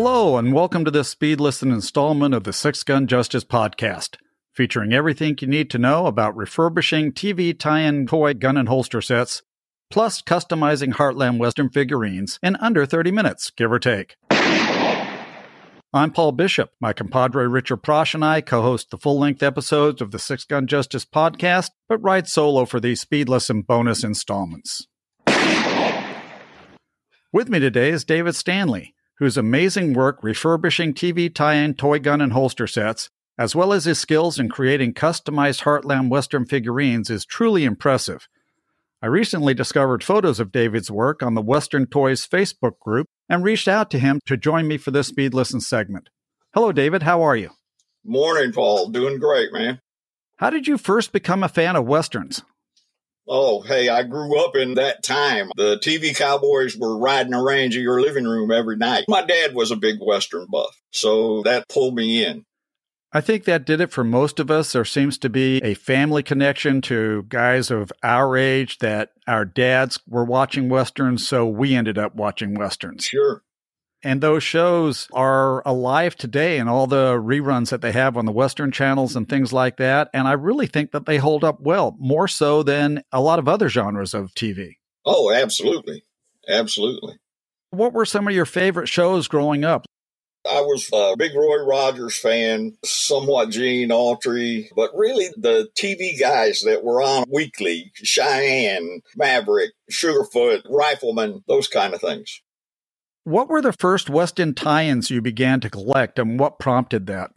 Hello, and welcome to this speed listen installment of the Six Gun Justice podcast, featuring everything you need to know about refurbishing TV tie in toy gun and holster sets, plus customizing Hartland Western figurines in under 30 minutes, give or take. I'm Paul Bishop. My compadre Richard Prosch and I co host the full length episodes of the Six Gun Justice podcast, but ride solo for these speed listen bonus installments. With me today is David Stanley whose amazing work refurbishing TV tie in toy gun and holster sets, as well as his skills in creating customized Hartland Western figurines, is truly impressive. I recently discovered photos of David's work on the Western Toys Facebook group and reached out to him to join me for this Speed Listen segment. Hello, David. How are you? Morning, Paul. Doing great, man. How did you first become a fan of Westerns? Oh, hey, I grew up in that time. The TV cowboys were riding a range of your living room every night. My dad was a big Western buff, so that pulled me in. I think that did it for most of us. There seems to be a family connection to guys of our age that our dads were watching Westerns, so we ended up watching Westerns. Sure. And those shows are alive today and all the reruns that they have on the Western channels and things like that. And I really think that they hold up well, more so than a lot of other genres of TV. Oh, absolutely. Absolutely. What were some of your favorite shows growing up? I was a big Roy Rogers fan, somewhat Gene Autry, but really the TV guys that were on weekly, Cheyenne, Maverick, Sugarfoot, Rifleman, those kind of things. What were the first Western tie ins you began to collect and what prompted that?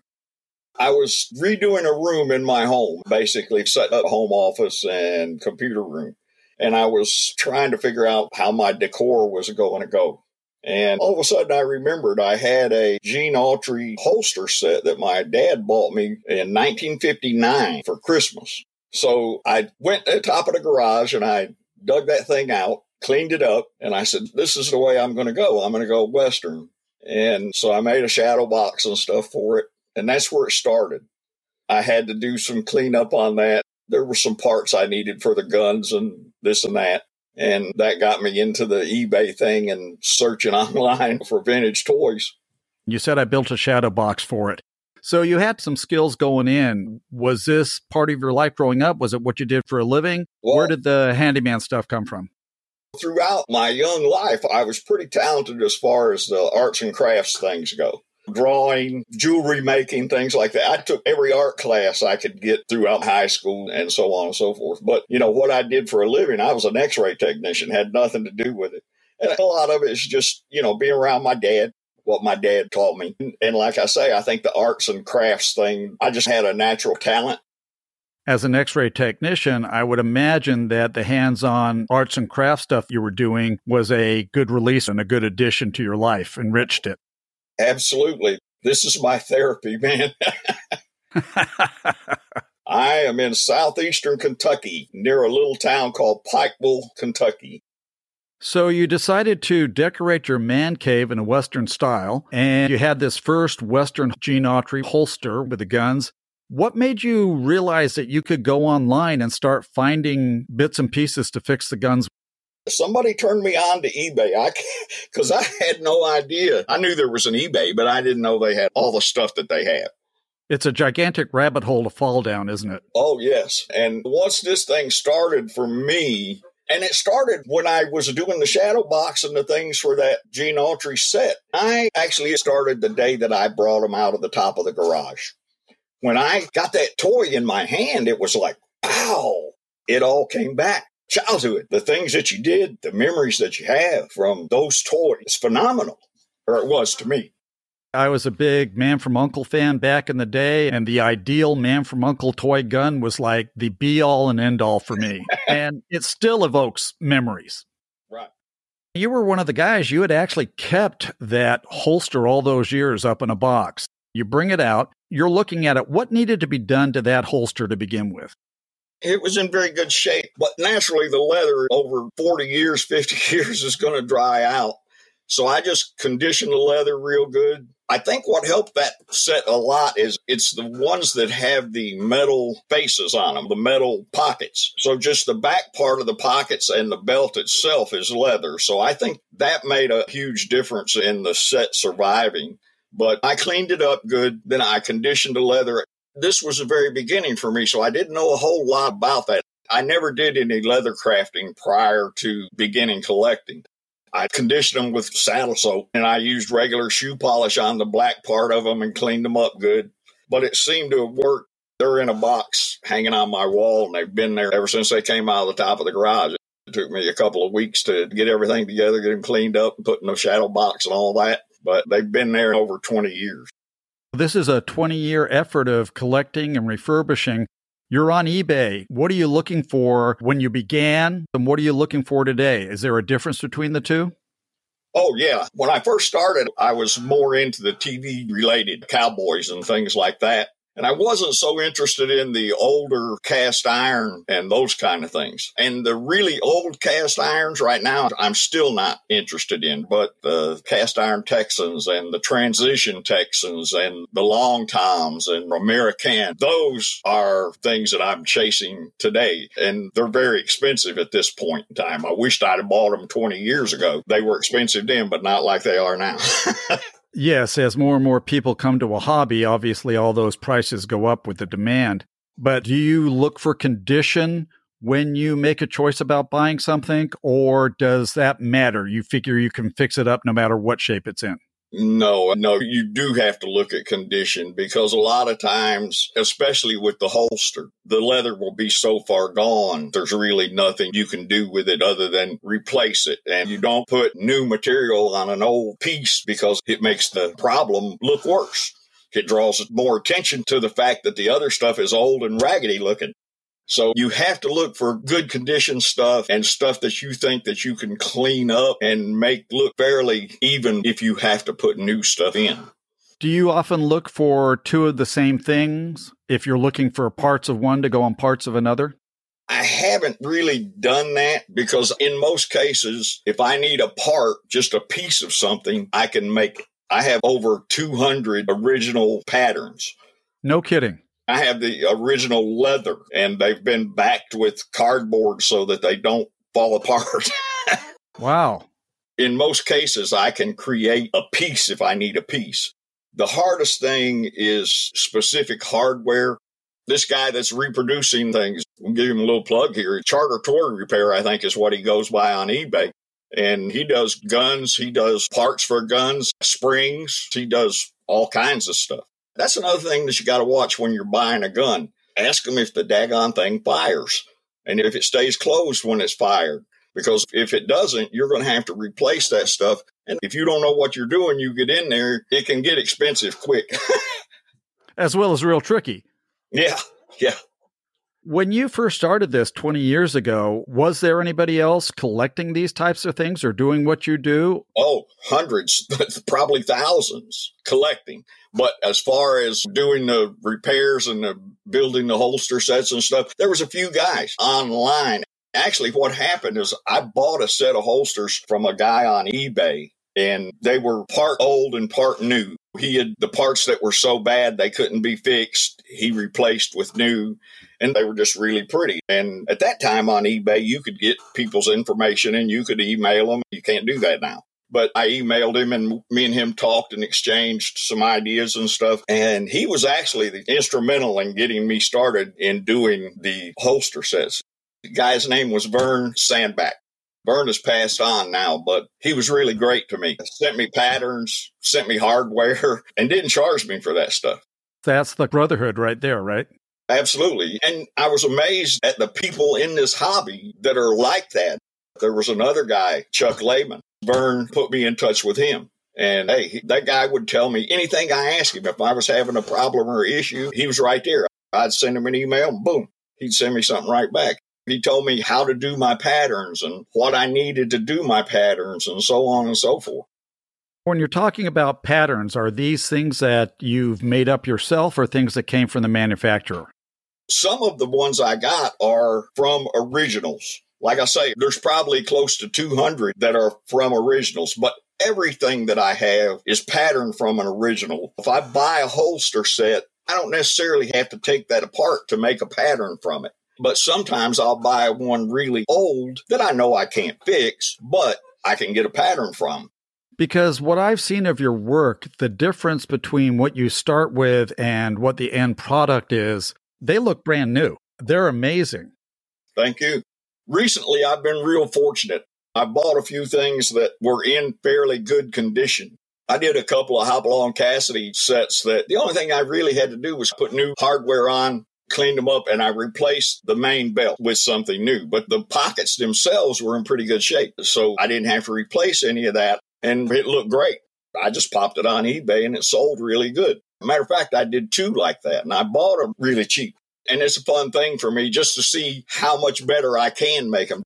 I was redoing a room in my home, basically setting up home office and computer room. And I was trying to figure out how my decor was going to go. And all of a sudden, I remembered I had a Gene Autry holster set that my dad bought me in 1959 for Christmas. So I went to the top of the garage and I dug that thing out cleaned it up, and I said, This is the way I'm going to go. I'm going to go Western. And so I made a shadow box and stuff for it. And that's where it started. I had to do some cleanup on that. There were some parts I needed for the guns and this and that. And that got me into the eBay thing and searching online for vintage toys. You said I built a shadow box for it. So you had some skills going in. Was this part of your life growing up? Was it what you did for a living? Well, Where did the handyman stuff come from? Throughout my young life, I was pretty talented as far as the arts and crafts things go. Drawing, jewelry making, things like that. I took every art class I could get throughout high school and so on and so forth. But, you know, what I did for a living, I was an x ray technician, had nothing to do with it. And a lot of it is just, you know, being around my dad, what my dad taught me. And like I say, I think the arts and crafts thing, I just had a natural talent as an x ray technician, I would imagine that the hands on arts and craft stuff you were doing was a good release and a good addition to your life, enriched it. Absolutely. This is my therapy, man. I am in southeastern Kentucky near a little town called Pikeville, Kentucky. So you decided to decorate your man cave in a Western style, and you had this first Western Gene Autry holster with the guns. What made you realize that you could go online and start finding bits and pieces to fix the guns? Somebody turned me on to eBay. I because I had no idea. I knew there was an eBay, but I didn't know they had all the stuff that they have. It's a gigantic rabbit hole to fall down, isn't it? Oh yes. And once this thing started for me, and it started when I was doing the shadow box and the things for that Gene Autry set. I actually started the day that I brought them out of the top of the garage when I got that toy in my hand, it was like, wow, it all came back. Childhood, the things that you did, the memories that you have from those toys, phenomenal, or it was to me. I was a big Man from Uncle fan back in the day, and the ideal Man from Uncle toy gun was like the be all and end all for me. and it still evokes memories. Right. You were one of the guys, you had actually kept that holster all those years up in a box. You bring it out, you're looking at it. What needed to be done to that holster to begin with? It was in very good shape, but naturally, the leather over 40 years, 50 years is going to dry out. So I just conditioned the leather real good. I think what helped that set a lot is it's the ones that have the metal faces on them, the metal pockets. So just the back part of the pockets and the belt itself is leather. So I think that made a huge difference in the set surviving. But I cleaned it up good. Then I conditioned the leather. This was the very beginning for me. So I didn't know a whole lot about that. I never did any leather crafting prior to beginning collecting. I conditioned them with saddle soap and I used regular shoe polish on the black part of them and cleaned them up good. But it seemed to have worked. They're in a box hanging on my wall and they've been there ever since they came out of the top of the garage. It took me a couple of weeks to get everything together, get them cleaned up put in a shadow box and all that. But they've been there over 20 years. This is a 20 year effort of collecting and refurbishing. You're on eBay. What are you looking for when you began, and what are you looking for today? Is there a difference between the two? Oh, yeah. When I first started, I was more into the TV related cowboys and things like that. And I wasn't so interested in the older cast iron and those kind of things. And the really old cast irons right now, I'm still not interested in, but the cast iron Texans and the transition Texans and the long toms and American, those are things that I'm chasing today. And they're very expensive at this point in time. I wished I'd have bought them 20 years ago. They were expensive then, but not like they are now. Yes, as more and more people come to a hobby, obviously all those prices go up with the demand. But do you look for condition when you make a choice about buying something, or does that matter? You figure you can fix it up no matter what shape it's in? No, no, you do have to look at condition because a lot of times, especially with the holster, the leather will be so far gone. There's really nothing you can do with it other than replace it. And you don't put new material on an old piece because it makes the problem look worse. It draws more attention to the fact that the other stuff is old and raggedy looking. So you have to look for good condition stuff and stuff that you think that you can clean up and make look fairly even if you have to put new stuff in. Do you often look for two of the same things if you're looking for parts of one to go on parts of another? I haven't really done that because in most cases, if I need a part, just a piece of something, I can make it. I have over 200 original patterns. No kidding. I have the original leather and they've been backed with cardboard so that they don't fall apart. wow. In most cases, I can create a piece if I need a piece. The hardest thing is specific hardware. This guy that's reproducing things, we'll give him a little plug here. Charter Toy Repair, I think, is what he goes by on eBay. And he does guns, he does parts for guns, springs, he does all kinds of stuff. That's another thing that you got to watch when you're buying a gun. Ask them if the daggone thing fires and if it stays closed when it's fired. Because if it doesn't, you're going to have to replace that stuff. And if you don't know what you're doing, you get in there, it can get expensive quick. as well as real tricky. Yeah. Yeah. When you first started this 20 years ago, was there anybody else collecting these types of things or doing what you do? Oh, hundreds, probably thousands collecting. But as far as doing the repairs and the building the holster sets and stuff, there was a few guys online. Actually, what happened is I bought a set of holsters from a guy on eBay and they were part old and part new. He had the parts that were so bad they couldn't be fixed. He replaced with new and they were just really pretty. And at that time on eBay, you could get people's information and you could email them. You can't do that now. But I emailed him and me and him talked and exchanged some ideas and stuff. And he was actually the instrumental in getting me started in doing the holster sets. The guy's name was Vern Sandback. Vern has passed on now, but he was really great to me. Sent me patterns, sent me hardware, and didn't charge me for that stuff. That's the brotherhood right there, right? Absolutely. And I was amazed at the people in this hobby that are like that. There was another guy, Chuck Lehman. Vern put me in touch with him. And hey, that guy would tell me anything I asked him. If I was having a problem or issue, he was right there. I'd send him an email, and boom, he'd send me something right back. He told me how to do my patterns and what I needed to do my patterns and so on and so forth. When you're talking about patterns, are these things that you've made up yourself or things that came from the manufacturer? Some of the ones I got are from originals. Like I say, there's probably close to 200 that are from originals, but everything that I have is patterned from an original. If I buy a holster set, I don't necessarily have to take that apart to make a pattern from it. But sometimes I'll buy one really old that I know I can't fix, but I can get a pattern from. Because what I've seen of your work, the difference between what you start with and what the end product is, they look brand new. They're amazing. Thank you. Recently, I've been real fortunate. I bought a few things that were in fairly good condition. I did a couple of Hopalong Cassidy sets that the only thing I really had to do was put new hardware on, cleaned them up, and I replaced the main belt with something new. But the pockets themselves were in pretty good shape. So I didn't have to replace any of that. And it looked great. I just popped it on eBay and it sold really good. Matter of fact, I did two like that and I bought them really cheap. And it's a fun thing for me just to see how much better I can make them.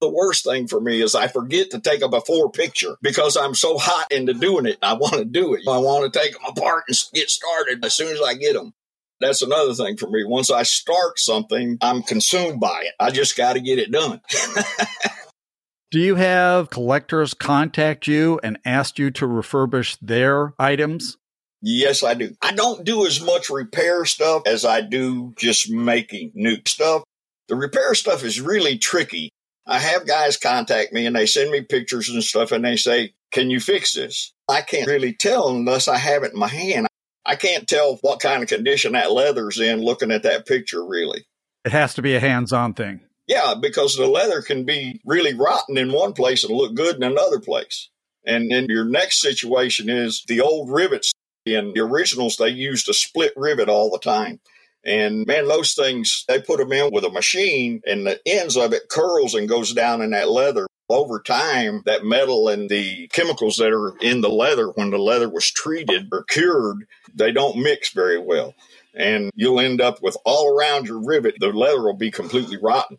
The worst thing for me is I forget to take a before picture because I'm so hot into doing it. I want to do it. I want to take them apart and get started as soon as I get them. That's another thing for me. Once I start something, I'm consumed by it. I just got to get it done. Do you have collectors contact you and ask you to refurbish their items? Yes, I do. I don't do as much repair stuff as I do just making new stuff. The repair stuff is really tricky. I have guys contact me and they send me pictures and stuff and they say, Can you fix this? I can't really tell unless I have it in my hand. I can't tell what kind of condition that leather's in looking at that picture, really. It has to be a hands on thing. Yeah, because the leather can be really rotten in one place and look good in another place. And then your next situation is the old rivets in the originals, they used a split rivet all the time. And man, those things, they put them in with a machine and the ends of it curls and goes down in that leather. Over time, that metal and the chemicals that are in the leather when the leather was treated or cured, they don't mix very well. And you'll end up with all around your rivet, the leather will be completely rotten.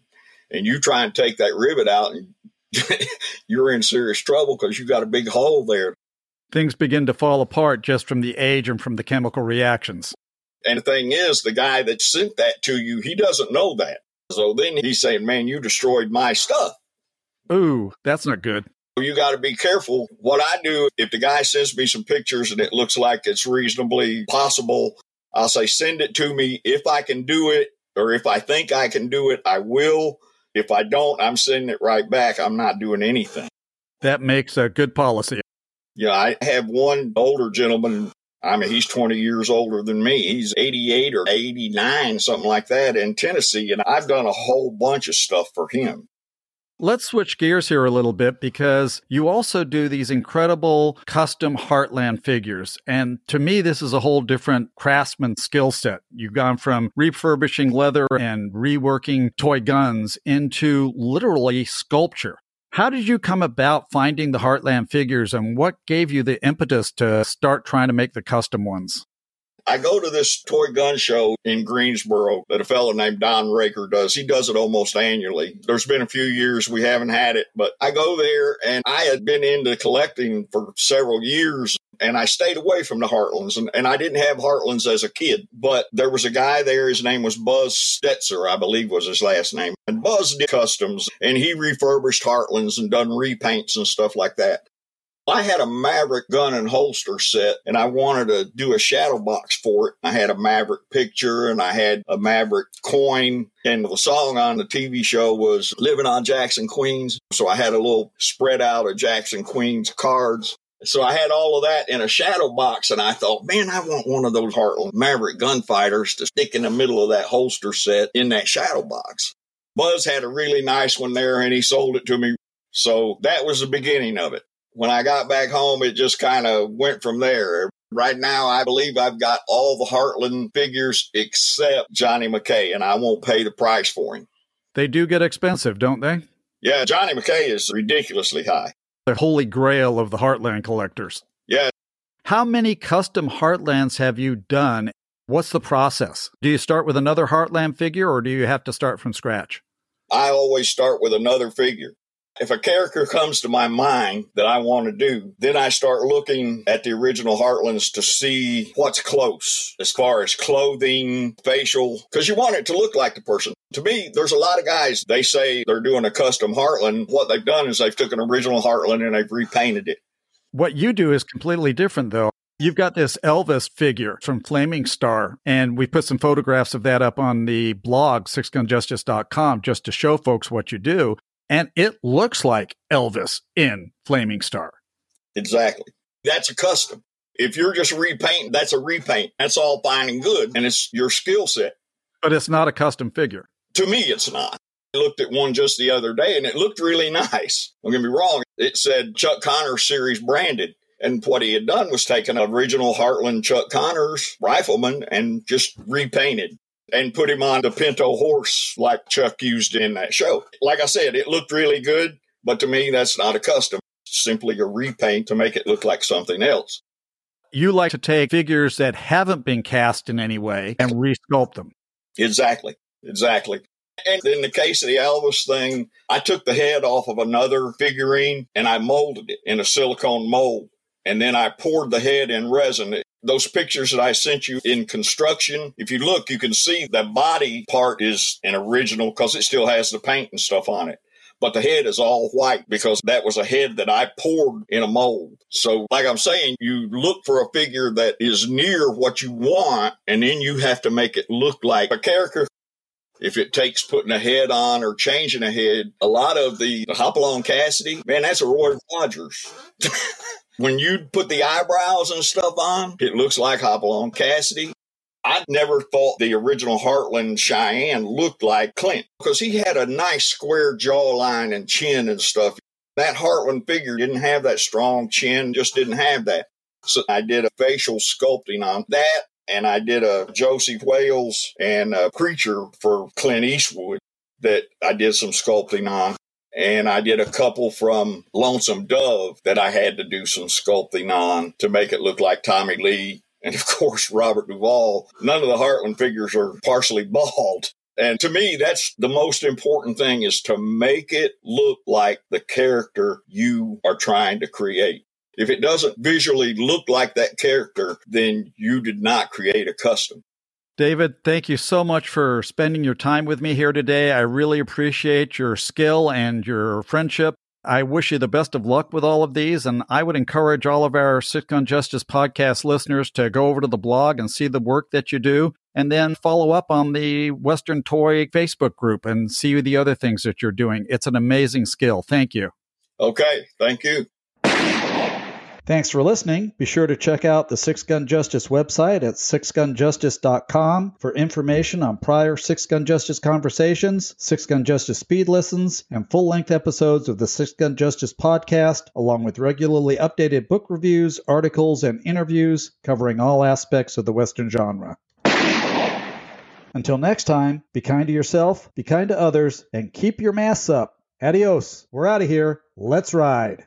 And you try and take that rivet out and you're in serious trouble because you've got a big hole there things begin to fall apart just from the age and from the chemical reactions. And the thing is, the guy that sent that to you, he doesn't know that. So then he's saying, Man, you destroyed my stuff. Ooh, that's not good. You got to be careful. What I do, if the guy sends me some pictures and it looks like it's reasonably possible, I'll say, Send it to me. If I can do it, or if I think I can do it, I will. If I don't, I'm sending it right back. I'm not doing anything. That makes a good policy. Yeah, I have one older gentleman. I mean, he's 20 years older than me. He's 88 or 89, something like that in Tennessee. And I've done a whole bunch of stuff for him. Let's switch gears here a little bit because you also do these incredible custom Hartland figures. And to me, this is a whole different craftsman skill set. You've gone from refurbishing leather and reworking toy guns into literally sculpture. How did you come about finding the Hartland figures and what gave you the impetus to start trying to make the custom ones? I go to this toy gun show in Greensboro that a fellow named Don Raker does. He does it almost annually. There's been a few years we haven't had it, but I go there and I had been into collecting for several years and I stayed away from the Hartlands and, and I didn't have Hartlands as a kid, but there was a guy there. His name was Buzz Stetzer, I believe was his last name. And Buzz did customs and he refurbished Hartlands and done repaints and stuff like that. I had a Maverick gun and holster set and I wanted to do a shadow box for it. I had a Maverick picture and I had a Maverick coin. And the song on the TV show was Living on Jacks and Queens. So I had a little spread out of Jacks and Queens cards. So I had all of that in a shadow box, and I thought, man, I want one of those Hartland Maverick gunfighters to stick in the middle of that holster set in that shadow box. Buzz had a really nice one there, and he sold it to me. So that was the beginning of it when I got back home, it just kind of went from there. Right now, I believe I've got all the Hartland figures except Johnny McKay, and I won't pay the price for him. They do get expensive, don't they? Yeah, Johnny McKay is ridiculously high. The holy grail of the Hartland collectors. Yeah. How many custom Hartlands have you done? What's the process? Do you start with another Hartland figure or do you have to start from scratch? I always start with another figure. If a character comes to my mind that I want to do, then I start looking at the original Hartlands to see what's close as far as clothing, facial, because you want it to look like the person. To me, there's a lot of guys, they say they're doing a custom Hartland. What they've done is they've took an original Hartland and they've repainted it. What you do is completely different, though. You've got this Elvis figure from Flaming Star, and we put some photographs of that up on the blog, sixgunjustice.com, just to show folks what you do. And it looks like Elvis in Flaming Star. Exactly. That's a custom. If you're just repainting, that's a repaint. That's all fine and good, and it's your skill set. But it's not a custom figure. To me, it's not. I looked at one just the other day, and it looked really nice. Don't get me wrong. It said Chuck Connors series branded. And what he had done was taken original Hartland Chuck Connors rifleman and just repainted and put him on the Pinto horse like Chuck used in that show. Like I said, it looked really good, but to me, that's not a custom. It's simply a repaint to make it look like something else. You like to take figures that haven't been cast in any way and resculpt them. Exactly. Exactly. And in the case of the Elvis thing, I took the head off of another figurine and I molded it in a silicone mold. And then I poured the head in resin. Those pictures that I sent you in construction, if you look, you can see the body part is an original because it still has the paint and stuff on it but the head is all white because that was a head that I poured in a mold. So, like I'm saying, you look for a figure that is near what you want, and then you have to make it look like a character. If it takes putting a head on or changing a head, a lot of the Hopalong Cassidy, man, that's a Roy Rogers. when you put the eyebrows and stuff on, it looks like Hopalong Cassidy. I never thought the original Hartland Cheyenne looked like Clint because he had a nice square jawline and chin and stuff. That Hartland figure didn't have that strong chin, just didn't have that. So I did a facial sculpting on that, and I did a Josey Wales and a creature for Clint Eastwood that I did some sculpting on. And I did a couple from Lonesome Dove that I had to do some sculpting on to make it look like Tommy Lee and of course Robert Duvall. None of the Hartland figures are partially bald. And to me, that's the most important thing is to make it look like the character you are trying to create. If it doesn't visually look like that character, then you did not create a custom. David, thank you so much for spending your time with me here today. I really appreciate your skill and your friendship. I wish you the best of luck with all of these, and I would encourage all of our Gun Justice podcast listeners to go over to the blog and see the work that you do, and then follow up on the Western Toy Facebook group and see the other things that you're doing. It's an amazing skill. Thank you. Okay, thank you. Thanks for listening. Be sure to check out the Six Gun Justice website at sixgunjustice.com for information on prior Six Gun Justice conversations, Six Gun Justice speed listens, and full length episodes of the Six Gun Justice podcast, along with regularly updated book reviews, articles, and interviews covering all aspects of the Western genre. Until next time, be kind to yourself, be kind to others, and keep your masks up. Adios. We're out of here. Let's ride.